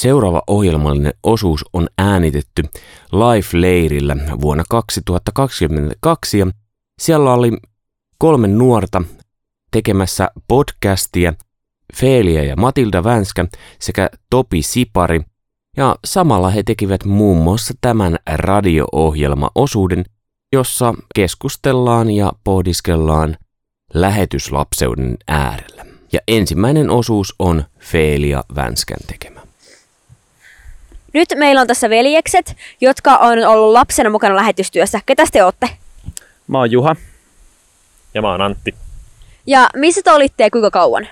Seuraava ohjelmallinen osuus on äänitetty Life-leirillä vuonna 2022 ja siellä oli kolme nuorta tekemässä podcastia Feelia ja Matilda Vänskä sekä Topi Sipari ja samalla he tekivät muun muassa tämän radio-ohjelmaosuuden, jossa keskustellaan ja pohdiskellaan lähetyslapseuden äärellä. Ja ensimmäinen osuus on Feelia Vänskän tekemä. Nyt meillä on tässä veljekset, jotka on ollut lapsena mukana lähetystyössä. Ketä te olette? Mä oon Juha. Ja mä oon Antti. Ja missä te olitte ja kuinka kauan?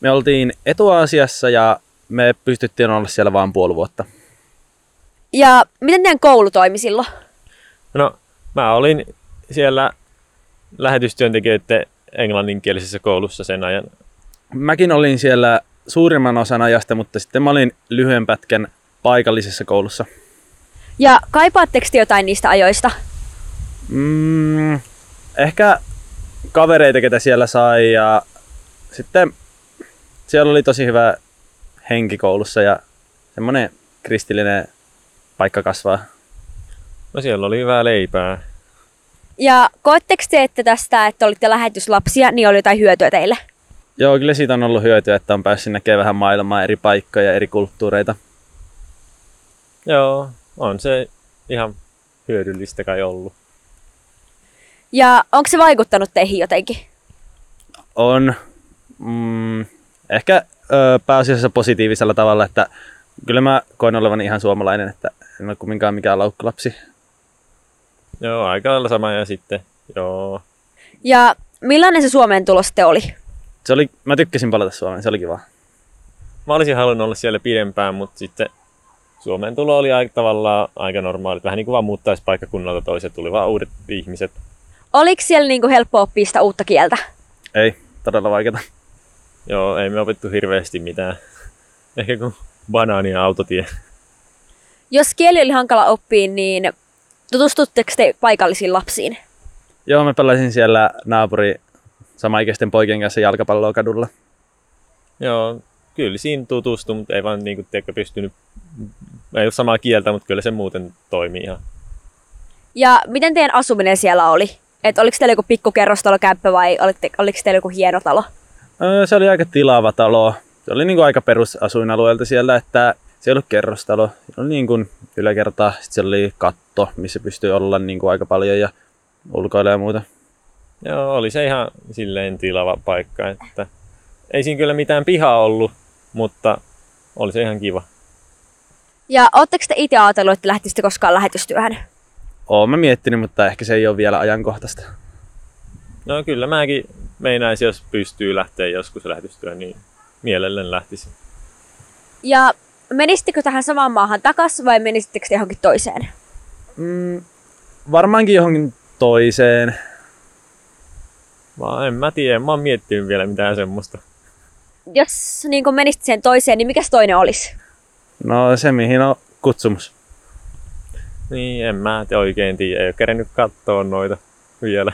Me oltiin Etuasiassa ja me pystyttiin olla siellä vain puoli vuotta. Ja miten teidän koulu toimi silloin? No, mä olin siellä lähetystyöntekijöiden englanninkielisessä koulussa sen ajan. Mäkin olin siellä suurimman osan ajasta, mutta sitten mä olin lyhyen pätkän paikallisessa koulussa. Ja kaipaatteko te jotain niistä ajoista? Mm, ehkä kavereita, ketä siellä sai ja sitten siellä oli tosi hyvä henki koulussa ja semmoinen kristillinen paikka kasvaa. No siellä oli hyvää leipää. Ja koetteko te, että tästä, että olitte lähetyslapsia, niin oli jotain hyötyä teille? Joo, kyllä siitä on ollut hyötyä, että on päässyt näkemään vähän maailmaa, eri paikkoja ja eri kulttuureita. Joo, on se ihan hyödyllistä kai ollut. Ja onko se vaikuttanut teihin jotenkin? On. Mm, ehkä ö, pääasiassa positiivisella tavalla, että kyllä mä koen olevan ihan suomalainen, että en ole kumminkaan mikään laukkulapsi. Joo, aika lailla sama ja sitten, joo. Ja millainen se Suomeen tulo sitten oli? Se oli, mä tykkäsin palata Suomeen, se oli kiva. Mä olisin halunnut olla siellä pidempään, mutta sitten Suomeen tulo oli aika, tavallaan aika normaali. Vähän niin kuin vaan muuttaisi paikkakunnalta toiseen, tuli vaan uudet ihmiset. Oliko siellä niinku helppo oppia sitä uutta kieltä? Ei, todella vaikeaa. Joo, ei me opittu hirveästi mitään. Ehkä kuin banaani ja autotie. Jos kieli oli hankala oppia, niin tutustutteko te paikallisiin lapsiin? Joo, mä pelasin siellä naapuri samaikäisten poikien kanssa jalkapalloa kadulla. Joo, kyllä siinä tutustui, mutta ei vaan niinku, tiedätkö, pystynyt, ei ole samaa kieltä, mutta kyllä se muuten toimii ihan. Ja miten teidän asuminen siellä oli? Et oliko teillä joku pikkukerrostalokämppä vai olitte, oliko teillä joku hieno talo? Öö, Se oli aika tilaava talo. Se oli niin kuin aika perusasuinalueelta siellä, että se ei ollut kerrostalo. Se oli niin kuin yläkerta, sitten siellä oli katto, missä pystyi olla niin kuin aika paljon ja ulkoilla ja muuta. Joo, oli se ihan silleen tilava paikka, että ei siinä kyllä mitään pihaa ollut, mutta oli se ihan kiva. Ja ootteko te itse ajatellut, että lähtisitte koskaan lähetystyöhön? Oon mä miettinyt, mutta ehkä se ei ole vielä ajankohtaista. No kyllä mäkin meinaisin, jos pystyy lähteä joskus lähetystyöhön, niin mielellen lähtisin. Ja menisittekö tähän samaan maahan takas vai menisittekö te johonkin toiseen? Mm, varmaankin johonkin toiseen. Vaan en mä tiedä, mä oon miettinyt vielä mitään semmoista. Jos niin kun menisit siihen toiseen, niin mikäs toinen olisi? No se mihin on kutsumus. Niin, en mä te oikein tiedä, ei ole kerennyt katsoa noita vielä.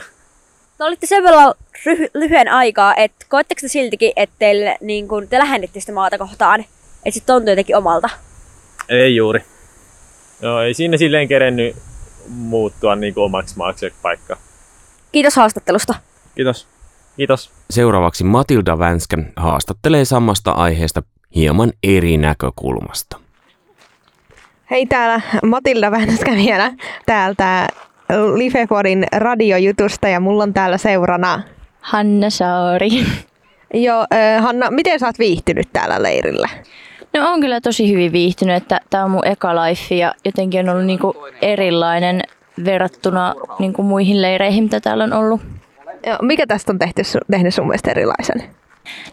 No olitte sen verran ry- lyhyen aikaa, että koetteko te siltikin, että teille, niin kun te lähennitte sitä maata kohtaan, että se tuntuu jotenkin omalta? Ei juuri. Joo, ei siinä silleen kerennyt muuttua niin kuin omaksi maaksi paikka. Kiitos haastattelusta. Kiitos. Kiitos. Seuraavaksi Matilda Vänskä haastattelee samasta aiheesta hieman eri näkökulmasta. Hei täällä Matilda Vänskä vielä täältä Lifepodin radiojutusta ja mulla on täällä seurana. Hanna Saari. Joo, Hanna, miten sä oot viihtynyt täällä leirillä? No on kyllä tosi hyvin viihtynyt, että tämä on mun eka life ja jotenkin on ollut niinku erilainen verrattuna niinku muihin leireihin, mitä täällä on ollut. Joo, mikä tästä on tehty, su- tehnyt sun mielestä erilaisen?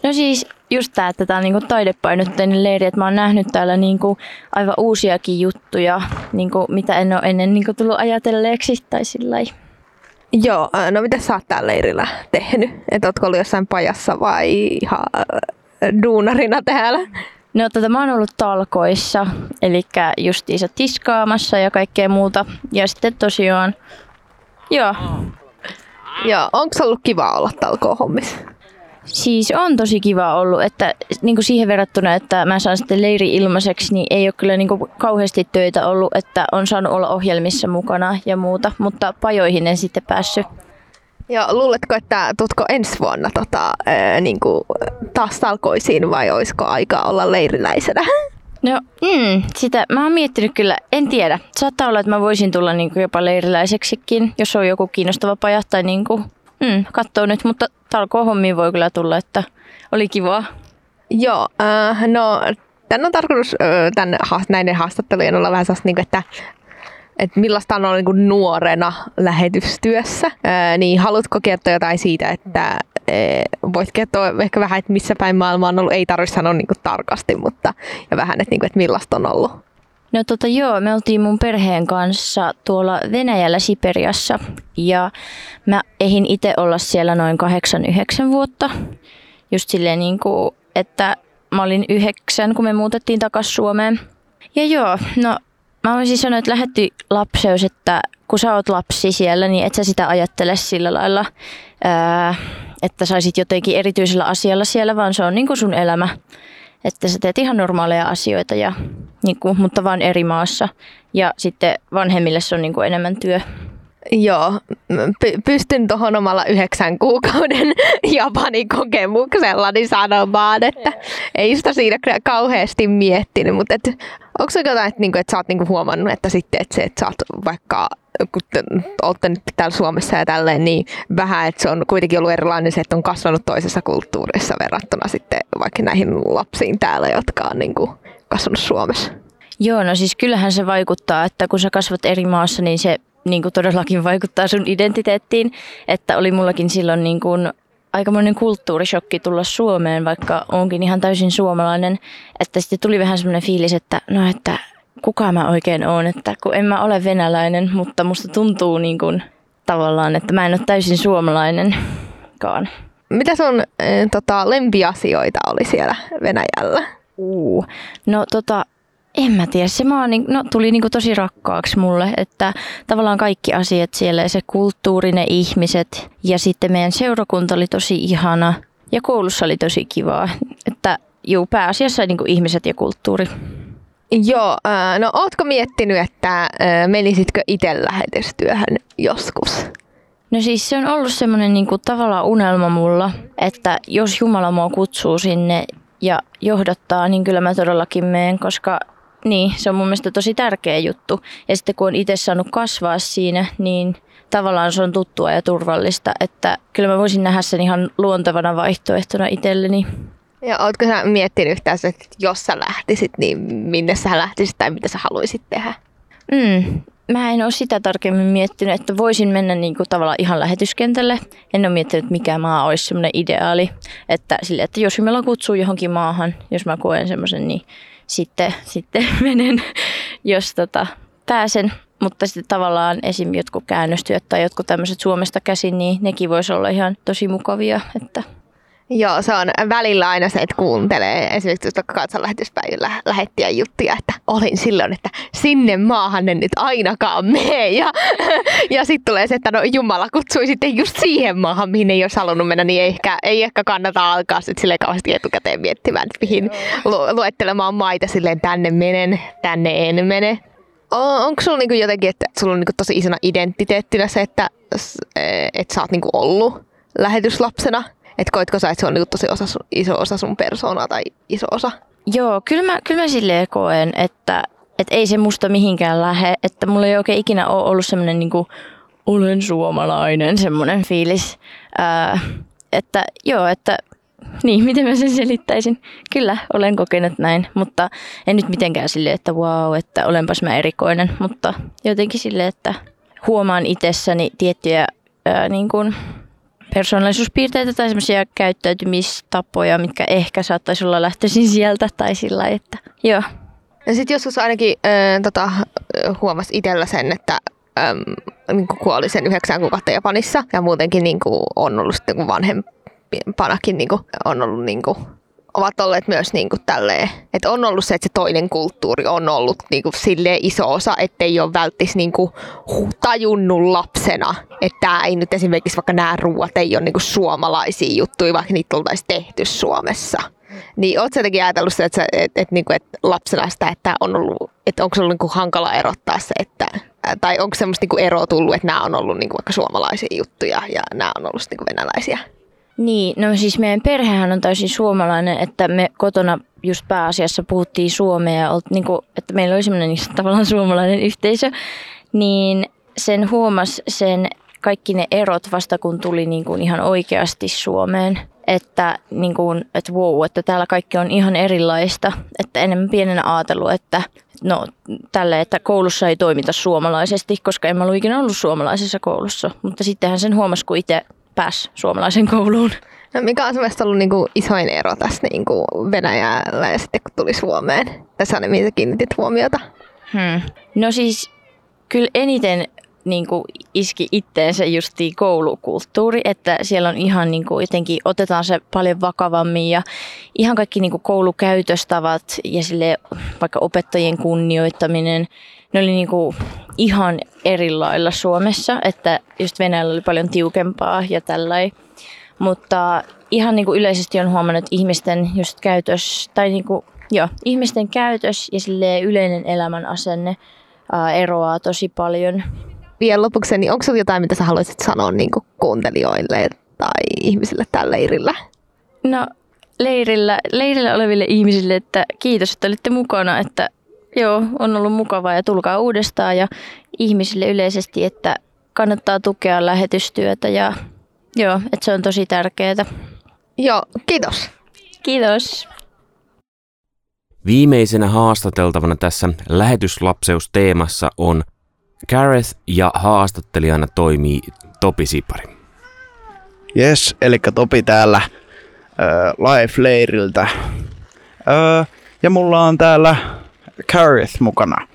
No siis just tämä, että tämä on niinku taidepainotteinen leiri, että mä oon nähnyt täällä niinku aivan uusiakin juttuja, niinku mitä en ole ennen niinku tullut ajatelleeksi tai sillä. Joo, no mitä sä oot täällä leirillä tehnyt? Et ootko ollut jossain pajassa vai ihan duunarina täällä? No tota, mä oon ollut talkoissa, eli justiinsa tiskaamassa ja kaikkea muuta. Ja sitten tosiaan, joo, Joo, onko ollut kiva olla talkoo hommissa? Siis on tosi kiva ollut, että niin kuin siihen verrattuna, että mä saan sitten leiri ilmaiseksi, niin ei ole kyllä niin kuin kauheasti töitä ollut, että on saanut olla ohjelmissa mukana ja muuta, mutta pajoihin en sitten päässyt. Ja luuletko, että tutko ensi vuonna tota, ää, niin kuin, taas talkoisiin vai olisiko aikaa olla leiriläisenä? No, mm, sitä mä oon miettinyt kyllä, en tiedä. Saattaa olla, että mä voisin tulla niin kuin jopa leiriläiseksikin, jos on joku kiinnostava paja tai niin kuin, mm, katsoo nyt, mutta talkoon hommiin voi kyllä tulla, että oli kivaa. Joo, äh, no tämän on tarkoitus äh, tämän, näiden haastattelujen olla vähän sellaista, niin kuin, että että millaista on olla niin nuorena lähetystyössä. Ää, niin haluatko kertoa jotain siitä, että ää, voit kertoa ehkä vähän, että missä päin maailma on ollut, ei tarvitse sanoa niin tarkasti, mutta ja vähän, että, niin kuin, että millaista on ollut. No tota joo, me oltiin mun perheen kanssa tuolla Venäjällä Siperiassa ja mä ehin itse olla siellä noin 8-9 vuotta. Just silleen niin kuin, että mä olin yhdeksän, kun me muutettiin takaisin Suomeen. Ja joo, no mä voisin sanoa, että lähetti lapseus, että kun sä oot lapsi siellä, niin et sä sitä ajattele sillä lailla, ää, että saisit jotenkin erityisellä asialla siellä, vaan se on niin kuin sun elämä. Että sä teet ihan normaaleja asioita, ja, niin kuin, mutta vaan eri maassa. Ja sitten vanhemmille se on niin kuin enemmän työ. Joo, py- pystyn tuohon omalla yhdeksän kuukauden Japanin kokemuksella niin sanomaan, että ei sitä siinä kauheasti miettinyt, mutta et, onko se jotain, että, niinku, että sä oot niinku huomannut, että sitten että se, että sä oot vaikka kun te olette nyt täällä Suomessa ja tälleen, niin vähän, että se on kuitenkin ollut erilainen se, että on kasvanut toisessa kulttuurissa verrattuna sitten vaikka näihin lapsiin täällä, jotka on niin kuin kasvanut Suomessa. Joo, no siis kyllähän se vaikuttaa, että kun sä kasvat eri maassa, niin se niin kuin todellakin vaikuttaa sun identiteettiin. Että oli mullakin silloin niin kuin aikamoinen kulttuurishokki tulla Suomeen, vaikka onkin ihan täysin suomalainen. Että sitten tuli vähän semmoinen fiilis, että no että kuka mä oikein oon, että kun en mä ole venäläinen, mutta musta tuntuu niin kuin tavallaan, että mä en ole täysin suomalainenkaan. Mitä sun äh, tota, lempiasioita oli siellä Venäjällä? Uh. No tota, en mä tiedä, se maa niin, no, tuli niin kuin tosi rakkaaksi mulle, että tavallaan kaikki asiat siellä, se kulttuuri, ne ihmiset ja sitten meidän seurakunta oli tosi ihana ja koulussa oli tosi kivaa, että juu, pääasiassa niin kuin ihmiset ja kulttuuri. Joo, äh, no ootko miettinyt, että äh, menisitkö itse lähetystyöhön joskus? No siis se on ollut semmoinen niin tavallaan unelma mulla, että jos Jumala mua kutsuu sinne ja johdattaa, niin kyllä mä todellakin menen, koska niin, se on mun mielestä tosi tärkeä juttu. Ja sitten kun on itse saanut kasvaa siinä, niin tavallaan se on tuttua ja turvallista, että kyllä mä voisin nähdä sen ihan luontevana vaihtoehtona itselleni. Ja ootko sä miettinyt yhtään, että jos sä lähtisit, niin minne sä lähtisit tai mitä sä haluaisit tehdä? Mm. Mä en ole sitä tarkemmin miettinyt, että voisin mennä niin kuin tavallaan ihan lähetyskentälle. En ole miettinyt, mikä maa olisi semmoinen ideaali. Että, sille, että jos meillä kutsuu johonkin maahan, jos mä koen semmoisen, niin sitten, sitten menen, jos tota, pääsen. Mutta sitten tavallaan esim. jotkut käännöstyöt tai jotkut tämmöiset Suomesta käsin, niin nekin voisi olla ihan tosi mukavia. Että Joo, se on välillä aina se, että kuuntelee esimerkiksi tuosta kansanlähetyspäivillä lähettiä juttuja, että olin silloin, että sinne maahan en nyt ainakaan mene. Ja, ja sitten tulee se, että no Jumala kutsui sitten just siihen maahan, mihin ei olisi halunnut mennä, niin ei ehkä, ei ehkä kannata alkaa sitten sille kauheasti etukäteen miettimään, että mihin lu- luettelemaan maita silleen tänne menen, tänne en mene. On, onko sulla niinku jotenkin, että sulla on niinku tosi isona identiteettinä se, että et sä oot niinku ollut lähetyslapsena? Että koitko sä, että se on niinku tosi osa sun, iso osa sun persoonaa tai iso osa? Joo, kyllä mä, kyllä mä silleen koen, että, että ei se musta mihinkään lähe. Että mulla ei oikein ikinä ole ollut semmoinen niin olen suomalainen semmoinen fiilis. Ää, että joo, että niin, miten mä sen selittäisin? Kyllä, olen kokenut näin, mutta en nyt mitenkään silleen, että wow, että olenpas mä erikoinen, mutta jotenkin silleen, että huomaan itsessäni tiettyjä ää, niin kuin, persoonallisuuspiirteitä tai semmoisia käyttäytymistapoja, mitkä ehkä saattaisi olla lähtöisin sieltä tai sillä että joo. Ja sitten joskus ainakin äh, tota, huomasi itsellä sen, että ähm, niin kun oli sen yhdeksän kuukautta Japanissa ja muutenkin niin kuin on ollut sitten kun vanhempanakin niin kuin, on ollut niin kuin, ovat olleet myös niin kuin tälleen, että on ollut se, että se toinen kulttuuri on ollut niin kuin silleen iso osa, ettei ole välttis niin kuin tajunnut lapsena, että tämä ei nyt esimerkiksi vaikka nämä ruuat ei ole niin kuin suomalaisia juttuja, vaikka niitä oltaisiin tehty Suomessa. Niin ootko jotenkin ajatellut se, että, sä, et, et, niin kuin, että lapsena sitä, että on ollut, että onko se ollut niin kuin hankala erottaa se, että tai onko semmoista niin eroa tullut, että nämä on ollut niin kuin vaikka suomalaisia juttuja ja nämä on ollut niin kuin venäläisiä? Niin, no siis meidän perhehän on täysin suomalainen, että me kotona just pääasiassa puhuttiin suomea olt, niin kuin, että meillä oli semmoinen niin tavallaan suomalainen yhteisö, niin sen huomas sen kaikki ne erot vasta kun tuli niin kuin ihan oikeasti Suomeen. Että, niin kuin, että wow, että täällä kaikki on ihan erilaista. Että enemmän pienenä ajatellut, että no tälle, että koulussa ei toimita suomalaisesti, koska en mä ollut ikinä ollut suomalaisessa koulussa. Mutta sittenhän sen huomasi, kun itse pääsi suomalaisen kouluun. No mikä on mielestäni ollut niinku isoin ero tässä niinku Venäjällä ja sitten kun tuli Suomeen? Tässä on mihin kiinnitit huomiota. Hmm. No siis kyllä eniten niin kuin iski itteensä justiin koulukulttuuri, että siellä on ihan niin kuin jotenkin otetaan se paljon vakavammin ja ihan kaikki niin kuin koulukäytöstavat ja sille vaikka opettajien kunnioittaminen, ne oli niin kuin ihan eri lailla Suomessa, että just Venäjällä oli paljon tiukempaa ja tällainen. Mutta ihan niin kuin yleisesti on huomannut, että ihmisten just käytös, tai niin kuin, joo, ihmisten käytös ja yleinen elämän asenne ää, eroaa tosi paljon. Vielä lopuksi, niin onko sinulla jotain, mitä sä haluaisit sanoa niin kuin kuuntelijoille tai ihmisille tällä leirillä? No leirillä, leirillä oleville ihmisille, että kiitos, että olitte mukana, että Joo, on ollut mukavaa ja tulkaa uudestaan ja ihmisille yleisesti, että kannattaa tukea lähetystyötä ja joo, että se on tosi tärkeää. Joo, kiitos. Kiitos. Viimeisenä haastateltavana tässä lähetyslapseusteemassa on Gareth ja haastattelijana toimii Topi Sipari. Yes, eli Topi täällä äh, Life-leiriltä. Äh, ja mulla on täällä Carith mukana.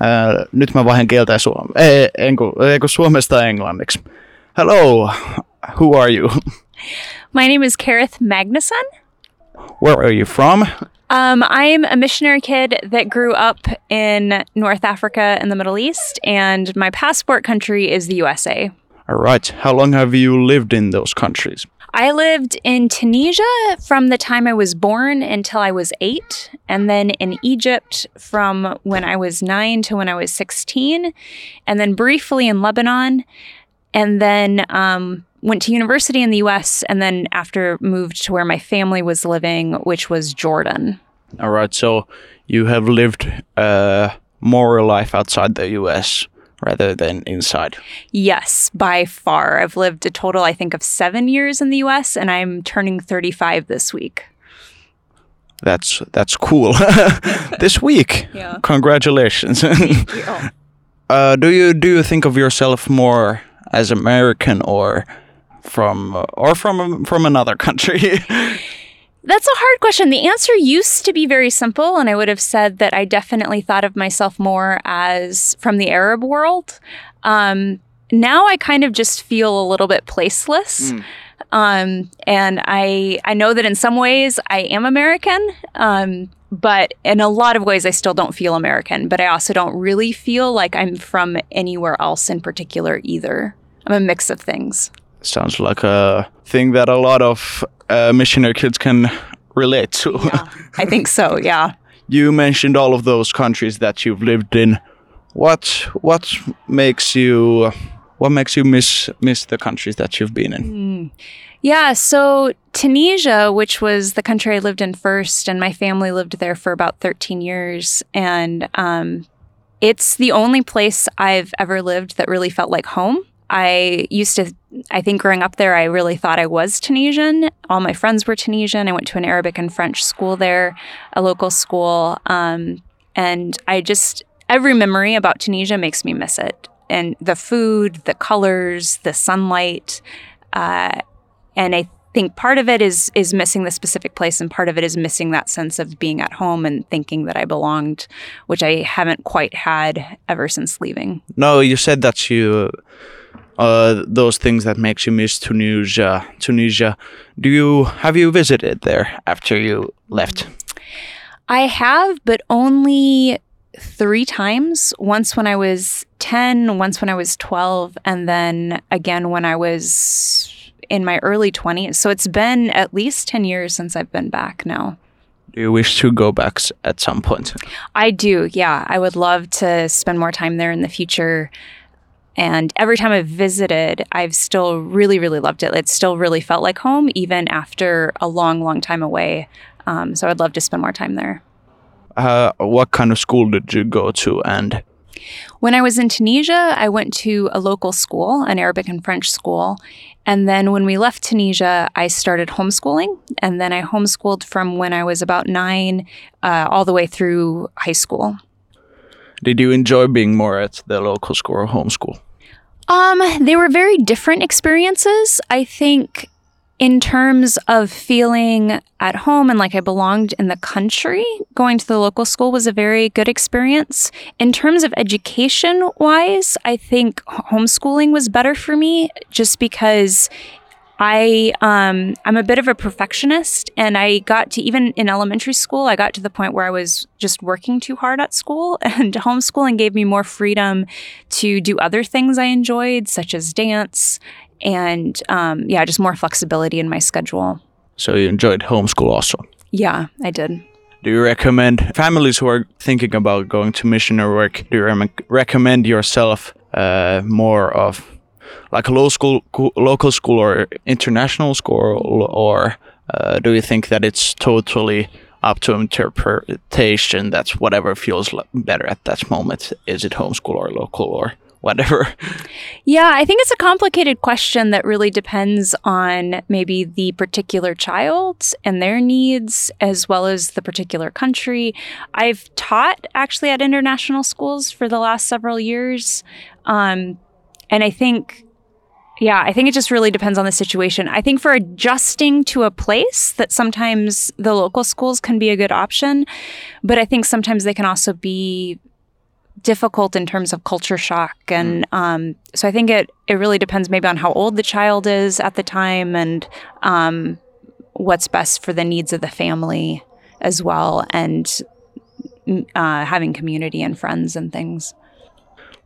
Ää, nyt mä vaihan kieltä suom- ei, en, kun, ei kun suomesta englanniksi. Hello, who are you? My name is Kareth Magnuson. Where are you from? Um, I'm a missionary kid that grew up in North Africa and the Middle East, and my passport country is the USA. All right. How long have you lived in those countries? I lived in Tunisia from the time I was born until I was eight, and then in Egypt from when I was nine to when I was 16, and then briefly in Lebanon, and then um, went to university in the US, and then after moved to where my family was living, which was Jordan. All right. So you have lived uh, more life outside the US rather than inside? Yes, by far. I've lived a total, I think, of seven years in the US, and I'm turning 35 this week. That's that's cool. this week, Yeah. congratulations. uh, do you do you think of yourself more as American or from or from from another country? That's a hard question. The answer used to be very simple, and I would have said that I definitely thought of myself more as from the Arab world. Um, now I kind of just feel a little bit placeless. Um, and I I know that in some ways I am American, um, but in a lot of ways I still don't feel American. But I also don't really feel like I'm from anywhere else in particular either. I'm a mix of things. Sounds like a thing that a lot of uh, missionary kids can relate to. I think so. Yeah. you mentioned all of those countries that you've lived in. What what makes you what makes you miss miss the countries that you've been in? Yeah, so Tunisia, which was the country I lived in first, and my family lived there for about 13 years. And um, it's the only place I've ever lived that really felt like home. I used to, I think growing up there, I really thought I was Tunisian. All my friends were Tunisian. I went to an Arabic and French school there, a local school. Um, and I just, every memory about Tunisia makes me miss it. And the food, the colors, the sunlight. Uh, and I think part of it is is missing the specific place, and part of it is missing that sense of being at home and thinking that I belonged, which I haven't quite had ever since leaving. No, you said that you uh, those things that makes you miss Tunisia. Tunisia. Do you have you visited there after you left? I have, but only three times. Once when I was 10, once when I was 12, and then again when I was in my early 20s. So it's been at least 10 years since I've been back now. Do you wish to go back at some point? I do, yeah. I would love to spend more time there in the future. And every time I've visited, I've still really, really loved it. It still really felt like home, even after a long, long time away. Um, so I'd love to spend more time there. Uh, what kind of school did you go to, and When I was in Tunisia, I went to a local school, an Arabic and French school. And then when we left Tunisia, I started homeschooling. And then I homeschooled from when I was about nine uh, all the way through high school. did you enjoy being more at the local school or homeschool? Um, they were very different experiences. I think in terms of feeling at home and like I belonged in the country, going to the local school was a very good experience. In terms of education wise, I think homeschooling was better for me just because I um I'm a bit of a perfectionist and I got to even in elementary school I got to the point where I was just working too hard at school and homeschooling gave me more freedom to do other things I enjoyed such as dance and um yeah just more flexibility in my schedule. So you enjoyed homeschool also. Yeah, I did. Do you recommend families who are thinking about going to missionary work? Do you recommend yourself uh, more of like a low school, local school or international school, or uh, do you think that it's totally up to interpretation? That's whatever feels better at that moment. Is it homeschool or local or whatever? Yeah, I think it's a complicated question that really depends on maybe the particular child and their needs, as well as the particular country. I've taught actually at international schools for the last several years. Um, and I think, yeah, I think it just really depends on the situation. I think for adjusting to a place, that sometimes the local schools can be a good option. But I think sometimes they can also be difficult in terms of culture shock and um, so i think it, it really depends maybe on how old the child is at the time and um, what's best for the needs of the family as well and mm, uh, having community and friends and things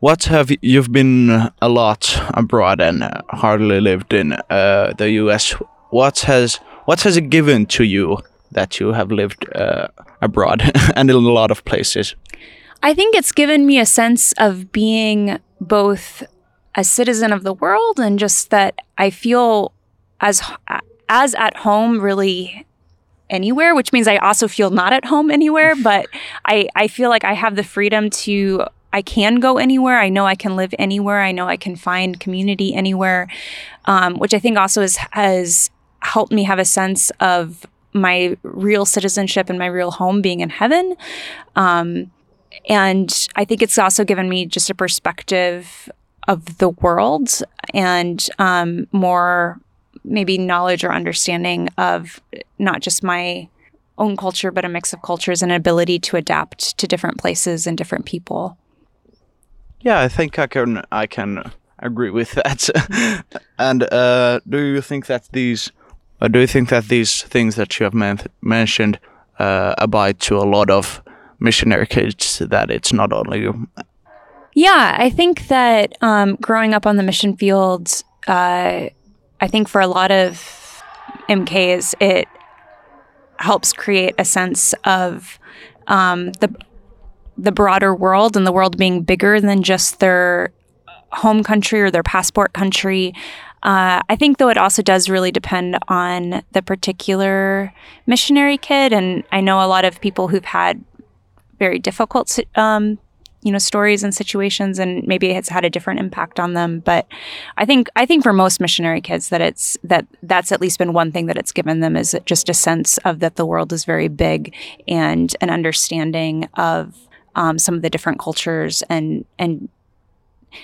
What have you've been a lot abroad and uh, hardly lived in uh, the U.S. What has what has it given to you that you have lived uh, abroad and in a lot of places? I think it's given me a sense of being both a citizen of the world and just that I feel as as at home really anywhere, which means I also feel not at home anywhere, but I I feel like I have the freedom to I can go anywhere. I know I can live anywhere. I know I can find community anywhere, um, which I think also has has helped me have a sense of my real citizenship and my real home being in heaven. Um, and I think it's also given me just a perspective of the world and um, more maybe knowledge or understanding of not just my own culture, but a mix of cultures and an ability to adapt to different places and different people. Yeah, I think I can I can agree with that. and uh, do you think that these uh, do you think that these things that you have men- mentioned uh, abide to a lot of missionary kids? That it's not only. Yeah, I think that um, growing up on the mission field, uh, I think for a lot of MKs, it helps create a sense of um, the the broader world and the world being bigger than just their home country or their passport country. Uh, I think, though, it also does really depend on the particular missionary kid, and I know a lot of people who've had very difficult um, you know stories and situations and maybe it's had a different impact on them but i think i think for most missionary kids that it's that that's at least been one thing that it's given them is just a sense of that the world is very big and an understanding of um, some of the different cultures and and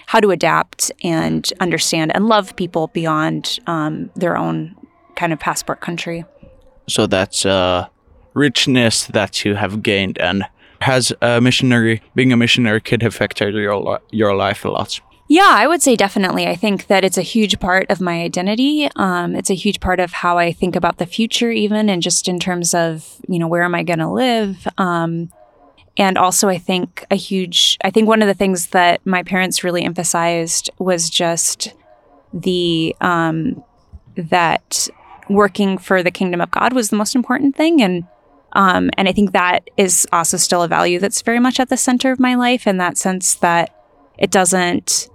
how to adapt and understand and love people beyond um, their own kind of passport country So that's uh, richness that you have gained and has a missionary being a missionary kid affected your li- your life a lot. Yeah, I would say definitely. I think that it's a huge part of my identity. Um, it's a huge part of how I think about the future, even, and just in terms of, you know, where am I going to live? Um, and also, I think a huge, I think one of the things that my parents really emphasized was just the, um, that working for the kingdom of God was the most important thing. And, um, and I think that is also still a value that's very much at the center of my life in that sense that it doesn't,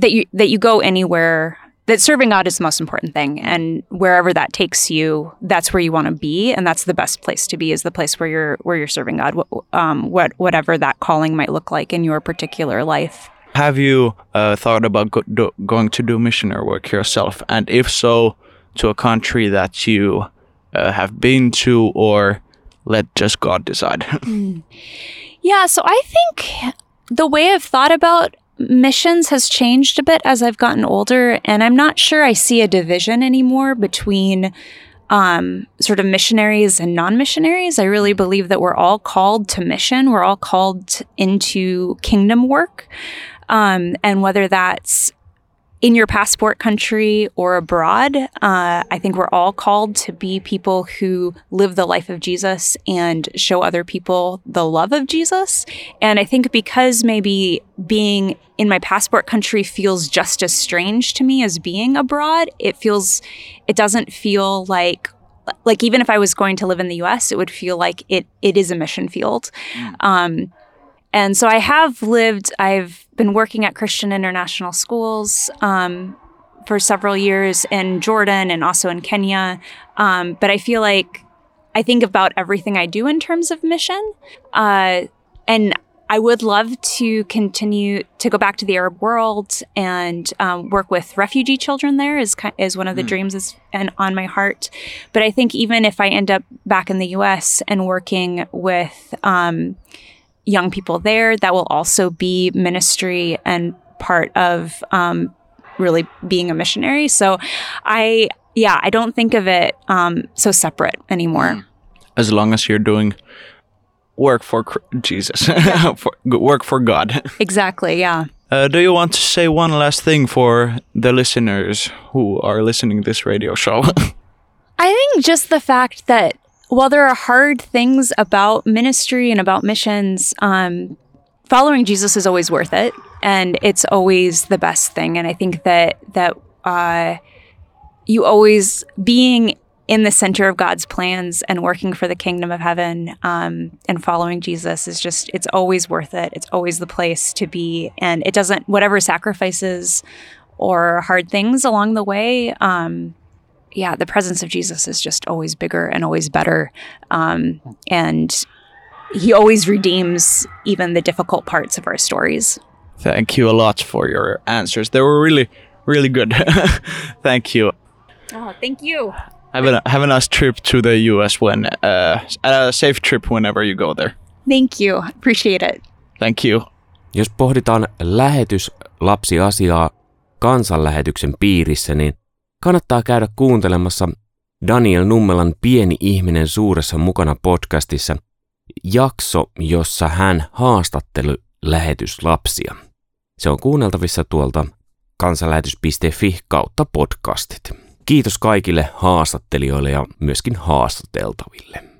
that you, that you go anywhere that serving God is the most important thing. And wherever that takes you, that's where you want to be. And that's the best place to be is the place where you're, where you're serving God, um, what, whatever that calling might look like in your particular life. Have you uh, thought about go- do- going to do missionary work yourself? And if so, to a country that you uh, have been to or let just God decide? mm. Yeah, so I think the way I've thought about missions has changed a bit as I've gotten older, and I'm not sure I see a division anymore between um, sort of missionaries and non missionaries. I really believe that we're all called to mission, we're all called into kingdom work. Um, and whether that's in your passport country or abroad, uh, I think we're all called to be people who live the life of Jesus and show other people the love of Jesus. And I think because maybe being in my passport country feels just as strange to me as being abroad, it feels, it doesn't feel like, like even if I was going to live in the US, it would feel like it, it is a mission field. Mm. Um, and so I have lived, I've been working at Christian international schools um, for several years in Jordan and also in Kenya. Um, but I feel like I think about everything I do in terms of mission. Uh, and I would love to continue to go back to the Arab world and um, work with refugee children there is is one of the mm. dreams is and on my heart. But I think even if I end up back in the U.S. and working with um, young people there. That will also be ministry and part of um, really being a missionary. So I, yeah, I don't think of it um, so separate anymore. As long as you're doing work for Jesus, for, work for God. Exactly, yeah. Uh, do you want to say one last thing for the listeners who are listening to this radio show? I think just the fact that while there are hard things about ministry and about missions, um, following Jesus is always worth it, and it's always the best thing. And I think that that uh, you always being in the center of God's plans and working for the kingdom of heaven um, and following Jesus is just, it's always worth it. It's always the place to be. And it doesn't, whatever sacrifices or hard things along the way, um, yeah, the presence of Jesus is just always bigger and always better. Um, and he always redeems even the difficult parts of our stories. Thank you a lot for your answers. They were really, really good. thank you. Oh, thank you. Have a, have a nice trip to the US when, uh, a safe trip whenever you go there. Thank you. Appreciate it. Thank you. Jos pohditaan lähetyslapsiasiaa kansanlähetyksen piirissä, niin kannattaa käydä kuuntelemassa Daniel Nummelan Pieni ihminen suuressa mukana podcastissa jakso, jossa hän haastatteli lähetyslapsia. Se on kuunneltavissa tuolta kansanlähetys.fi kautta podcastit. Kiitos kaikille haastattelijoille ja myöskin haastateltaville.